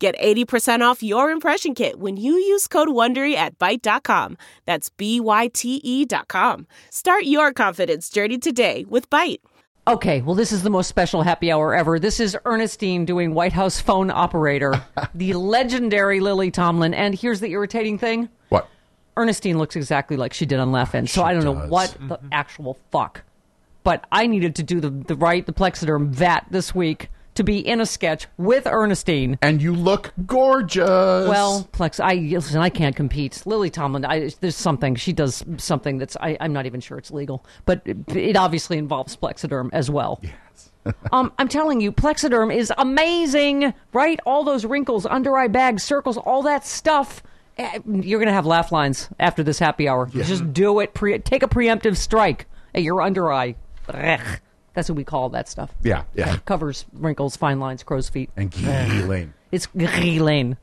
Get 80% off your impression kit when you use code WONDERY at Byte.com. That's B-Y-T-E dot com. Start your confidence journey today with Byte. Okay, well, this is the most special happy hour ever. This is Ernestine doing White House phone operator, the legendary Lily Tomlin. And here's the irritating thing. What? Ernestine looks exactly like she did on Laugh-In, so I don't know does. what the mm-hmm. actual fuck. But I needed to do the, the right, the Plexiderm vat this week to be in a sketch with Ernestine. And you look gorgeous. Well, Plex, I listen. I can't compete. Lily Tomlin, I, there's something she does something that's I, I'm not even sure it's legal, but it, it obviously involves Plexiderm as well. Yes. um, I'm telling you, Plexiderm is amazing, right? All those wrinkles, under eye bags, circles, all that stuff. Eh, You're gonna have laugh lines after this happy hour. Just do it. Pre- take a preemptive strike at your under eye. Ugh. That's what we call that stuff. Yeah, yeah. Covers wrinkles, fine lines, crow's feet. And Ghislaine. It's Ghislaine.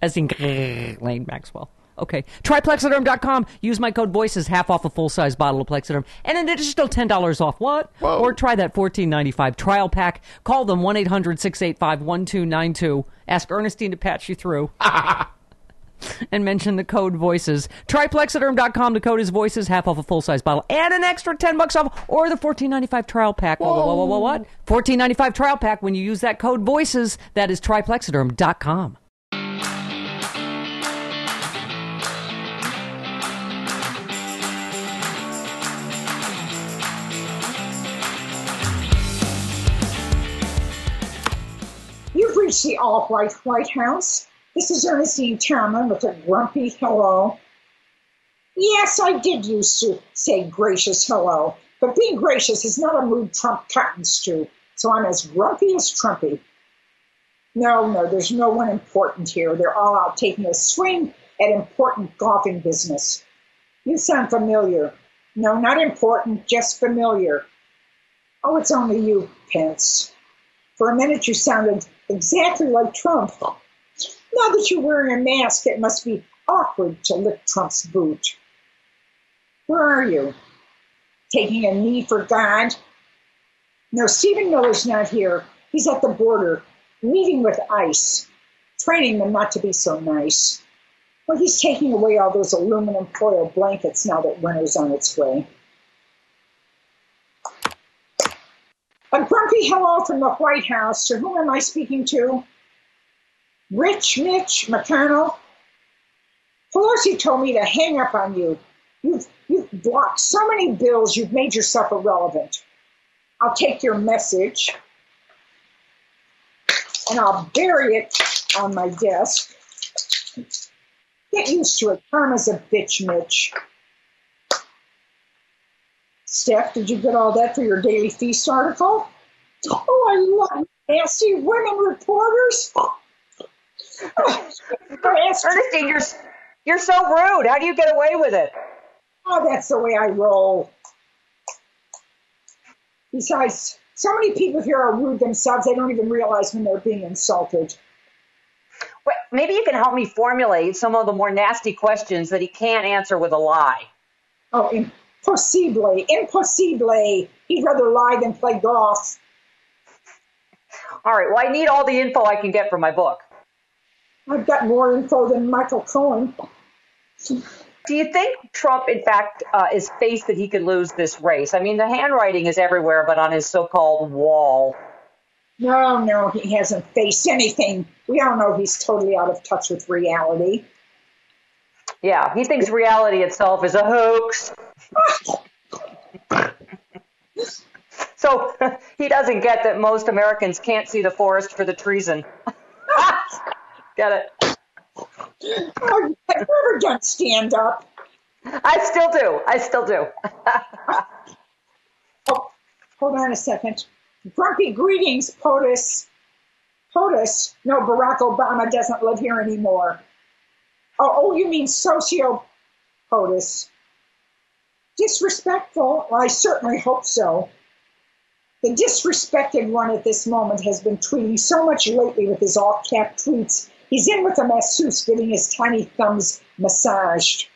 As in Ghislaine Maxwell. Okay. Try Plexiderm.com. Use my code VOICES, half off a full size bottle of Plexiderm. And an additional $10 off. What? Whoa. Or try that $14.95 trial pack. Call them 1 800 685 1292. Ask Ernestine to patch you through. and mention the code VOICES. Try Plexiderm.com. The code is VOICES, half off a full size bottle. And an extra 10 bucks off. Or the $14.95 trial pack. Whoa, whoa, whoa, whoa, whoa, what? $14.95 trial pack when you use that code VOICES. That is tryplexiderm.com. You've reached the all white White House. This is Ernestine Townley with a grumpy hello. Yes, I did used to say gracious hello, but being gracious is not a mood Trump cottons to, so I'm as grumpy as Trumpy. No, no, there's no one important here. They're all out taking a swing at important golfing business. You sound familiar. No, not important, just familiar. Oh, it's only you, Pence. For a minute, you sounded exactly like Trump. Now that you're wearing a mask, it must be awkward to lick Trump's boot. Where are you? Taking a knee for God? No, Stephen Miller's not here. He's at the border, meeting with ICE, training them not to be so nice. Well, he's taking away all those aluminum foil blankets now that winter's on its way. A grumpy hello from the White House. To whom am I speaking to? Rich Mitch McConnell? Pelosi told me to hang up on you. You've, you've blocked so many bills, you've made yourself irrelevant. I'll take your message and I'll bury it on my desk. Get used to it. Karma's a bitch, Mitch. Steph, did you get all that for your Daily Beast article? Oh, I love nasty women reporters. Ernestine, you're you're so rude. How do you get away with it? Oh, that's the way I roll. Besides, so many people here are rude themselves, they don't even realize when they're being insulted. Wait, maybe you can help me formulate some of the more nasty questions that he can't answer with a lie. Oh, impossible, impossible. He'd rather lie than play golf. All right. Well, I need all the info I can get from my book. I've got more info than Michael Cohen. Do you think Trump, in fact, uh, is faced that he could lose this race? I mean, the handwriting is everywhere, but on his so-called wall. No, no, he hasn't faced anything. We all know he's totally out of touch with reality. Yeah, he thinks reality itself is a hoax. so he doesn't get that most Americans can't see the forest for the treason. get it? Oh, have you ever done stand up? I still do. I still do. Oh, hold on a second. Grumpy greetings, POTUS. POTUS. No, Barack Obama doesn't live here anymore. Oh, oh you mean socio POTUS. Disrespectful? Well, I certainly hope so. The disrespected one at this moment has been tweeting so much lately with his all cap tweets. He's in with a masseuse getting his tiny thumbs massaged.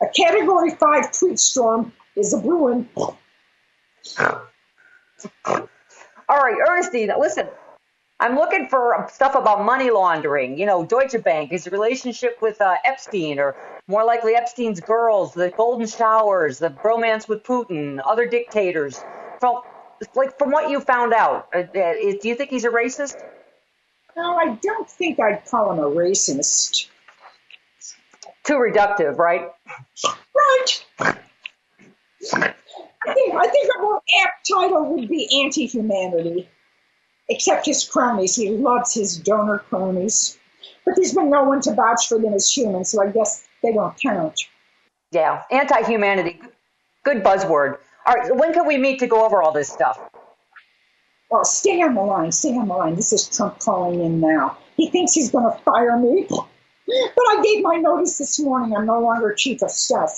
A category five tweet storm is a brewing. All right, Ernestine, listen. I'm looking for stuff about money laundering. You know, Deutsche Bank, his relationship with uh, Epstein, or more likely Epstein's girls, the golden showers, the bromance with Putin, other dictators. From like from what you found out, uh, uh, do you think he's a racist? No, I don't think I'd call him a racist. Too reductive, right? Right. I think, I think a more apt title would be anti-humanity. Except his cronies. He loves his donor cronies. But there's been no one to vouch for them as humans, so I guess they don't count. Yeah, anti-humanity. Good buzzword. All right, when can we meet to go over all this stuff? Well, stay on the line. Stay on the line. This is Trump calling in now. He thinks he's going to fire me. But I gave my notice this morning. I'm no longer chief of staff.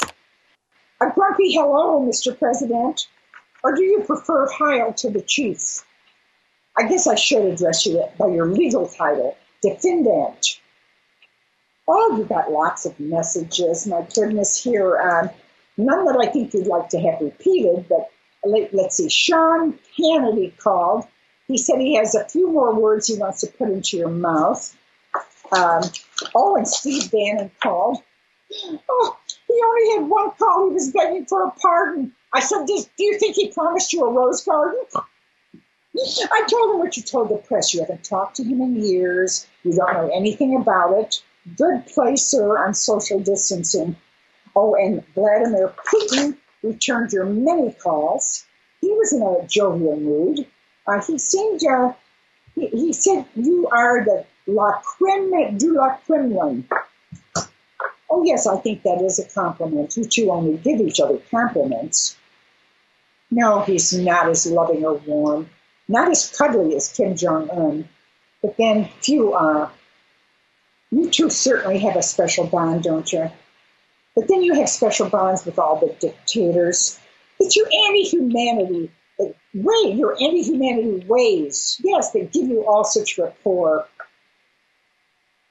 A grumpy hello, Mr. President. Or do you prefer Heil to the chief? I guess I should address you by your legal title, defendant. Oh, you got lots of messages. My goodness, here. Um, none that I think you'd like to have repeated, but let's see. Sean Hannity called. He said he has a few more words he wants to put into your mouth. Um, oh, and Steve Bannon called. Oh, he only had one call. He was begging for a pardon. I said, do, do you think he promised you a rose garden? I told him what you told the press. You haven't talked to him in years. You don't know anything about it. Good place, sir, on social distancing. Oh, and Vladimir Putin returned your many calls. He was in a jovial mood. Uh, he seemed, uh, he, he said, you are the la creme du la Kremlin. Oh, yes, I think that is a compliment. You two only give each other compliments. No, he's not as loving or warm, not as cuddly as Kim Jong un, but then few are. You two certainly have a special bond, don't you? But then you have special bonds with all the dictators. It's your anti humanity way, your anti humanity ways. Yes, they give you all such rapport.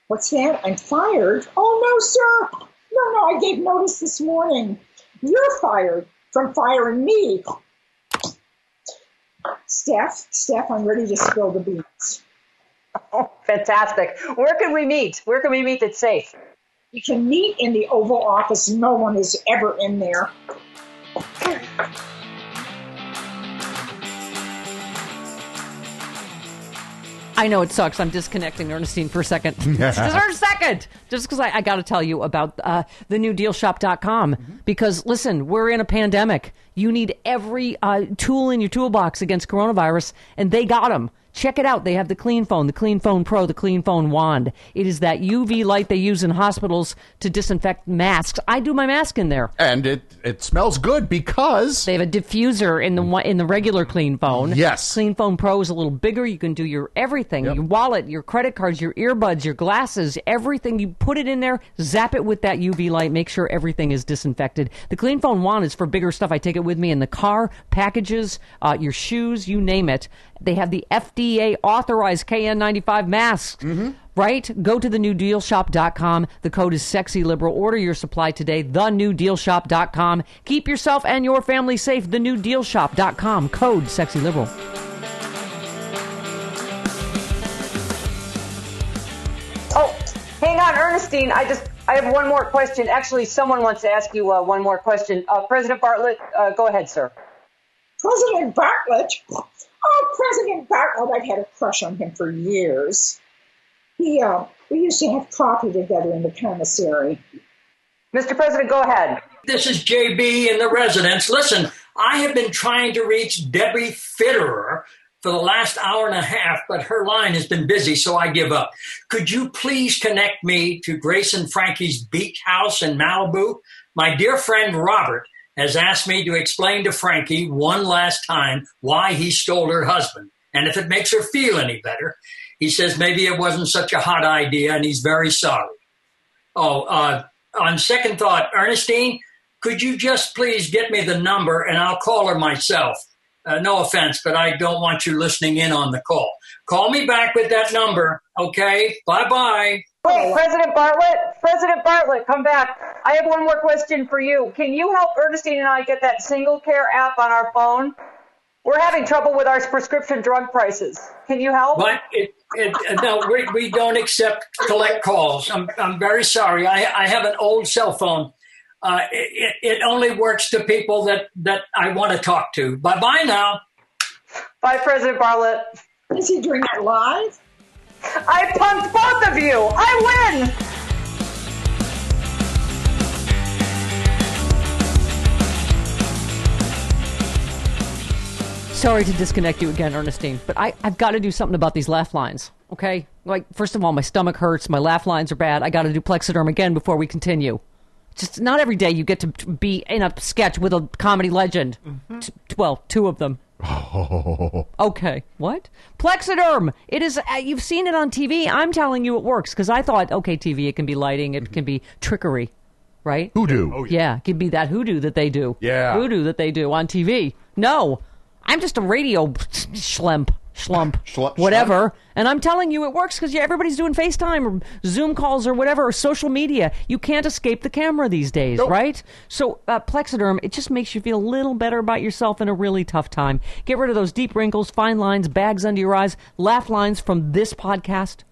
What's that? I'm fired? Oh, no, sir. No, no, I gave notice this morning. You're fired from firing me. Steph, Steph, I'm ready to spill the beans. Oh, fantastic. Where can we meet? Where can we meet that's safe? We can meet in the Oval Office. No one is ever in there. I know it sucks. I'm disconnecting Ernestine for a second. Just for a second. Just because I, I got to tell you about uh, the newdealshop.com. Mm-hmm. Because, listen, we're in a pandemic. You need every uh, tool in your toolbox against coronavirus, and they got them. Check it out. They have the Clean Phone, the Clean Phone Pro, the Clean Phone Wand. It is that UV light they use in hospitals to disinfect masks. I do my mask in there. And it, it smells good because They have a diffuser in the in the regular Clean Phone. Yes. Clean Phone Pro is a little bigger. You can do your everything, Yep. your wallet, your credit cards, your earbuds, your glasses, everything. You put it in there, zap it with that UV light, make sure everything is disinfected. The Clean Phone Wand is for bigger stuff. I take it with me in the car, packages, uh, your shoes, you name it. They have the FDA authorized KN95 masks. Right? Go to the thenewdealshop.com. The code is sexy liberal. Order your supply today. The Thenewdealshop.com. Keep yourself and your family safe. The Thenewdealshop.com. Code sexy liberal. Oh, hang on, Ernestine. I just I have one more question. Actually, someone wants to ask you uh, one more question. Uh, President Bartlet, uh, go ahead, sir. President Bartlet? Oh, President Bartlet, I've had a crush on him for years. He, uh, we used to have coffee together in the commissary. Mr. President, go ahead. This is JB in the residence. Listen, I have been trying to reach Debbie Fiderer for the last hour and a half, but her line has been busy, so I give up. Could you please connect me to Grace and Frankie's beach house in Malibu? My dear friend Robert has asked me to explain to Frankie one last time why he stole her husband. And if it makes her feel any better, he says maybe it wasn't such a hot idea and he's very sorry. Oh, uh, on second thought, Ernestine, could you just please get me the number and I'll call her myself? Uh, no offense, but I don't want you listening in on the call. Call me back with that number, okay? Bye bye. Wait, President Bartlet, President Bartlet, come back. I have one more question for you. Can you help Ernestine and I get that SingleCare app on our phone? We're having trouble with our prescription drug prices. Can you help? But it, it, no, we, we don't accept collect calls. I'm, I'm very sorry. I, I have an old cell phone. Uh, it, it only works to people that, that I want to talk to. Bye bye now. Bye, President Bartlet. Is he doing that live? I punked both of you. I win. Sorry to disconnect you again, Ernestine, but I, I've got to do something about these laugh lines, okay? Like, first of all, my stomach hurts, my laugh lines are bad. I got to do Plexiderm again before we continue. Just not every day you get to be in a sketch with a comedy legend. Mm-hmm. T- well, two of them. Okay, what? Plexiderm. It is. Uh, you've seen it on TV. I'm telling you, it works because I thought, okay, TV, it can be lighting, it can be trickery, right? Hoodoo. Yeah, it can be that hoodoo that they do. Yeah. hoodoo that they do on TV. No, I'm just a radio schlemp, schlump, Schlump- whatever. And I'm telling you, it works because yeah, everybody's doing FaceTime or Zoom calls or whatever, or social media. You can't escape the camera these days, right? So, uh, Plexiderm, it just makes you feel a little better about yourself in a really tough time. Get rid of those deep wrinkles, fine lines, bags under your eyes, laugh lines from this podcast.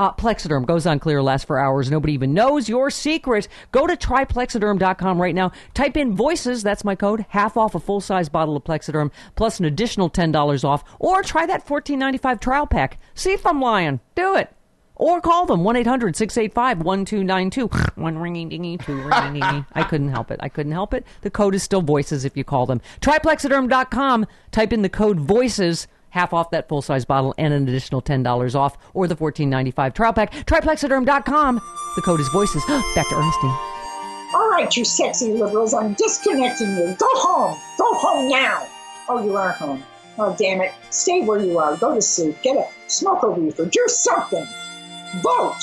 Uh, Plexiderm goes on clear, lasts for hours. Nobody even knows your secret. Go to tryplexiderm.com right now. Type in voices, that's my code, half off a full size bottle of Plexiderm, plus an additional $10 off. Or try that $14.95 trial pack. See if I'm lying. Do it. Or call them 1 800 685 1292. One ringing dingy, two ringing dingy. I couldn't help it. I couldn't help it. The code is still voices if you call them. tryplexiderm.com. Type in the code voices half off that full size bottle and an additional $10 off, or the $14.95 trial pack. tryplexiderm.com. The code is voices. Back to Ernestine. All right, you sexy liberals, I'm disconnecting you. Go home. Go home now. Oh, you are home. Oh, damn it. Stay where you are. Go to sleep. Get a smoke a reefer. Do something. Vote.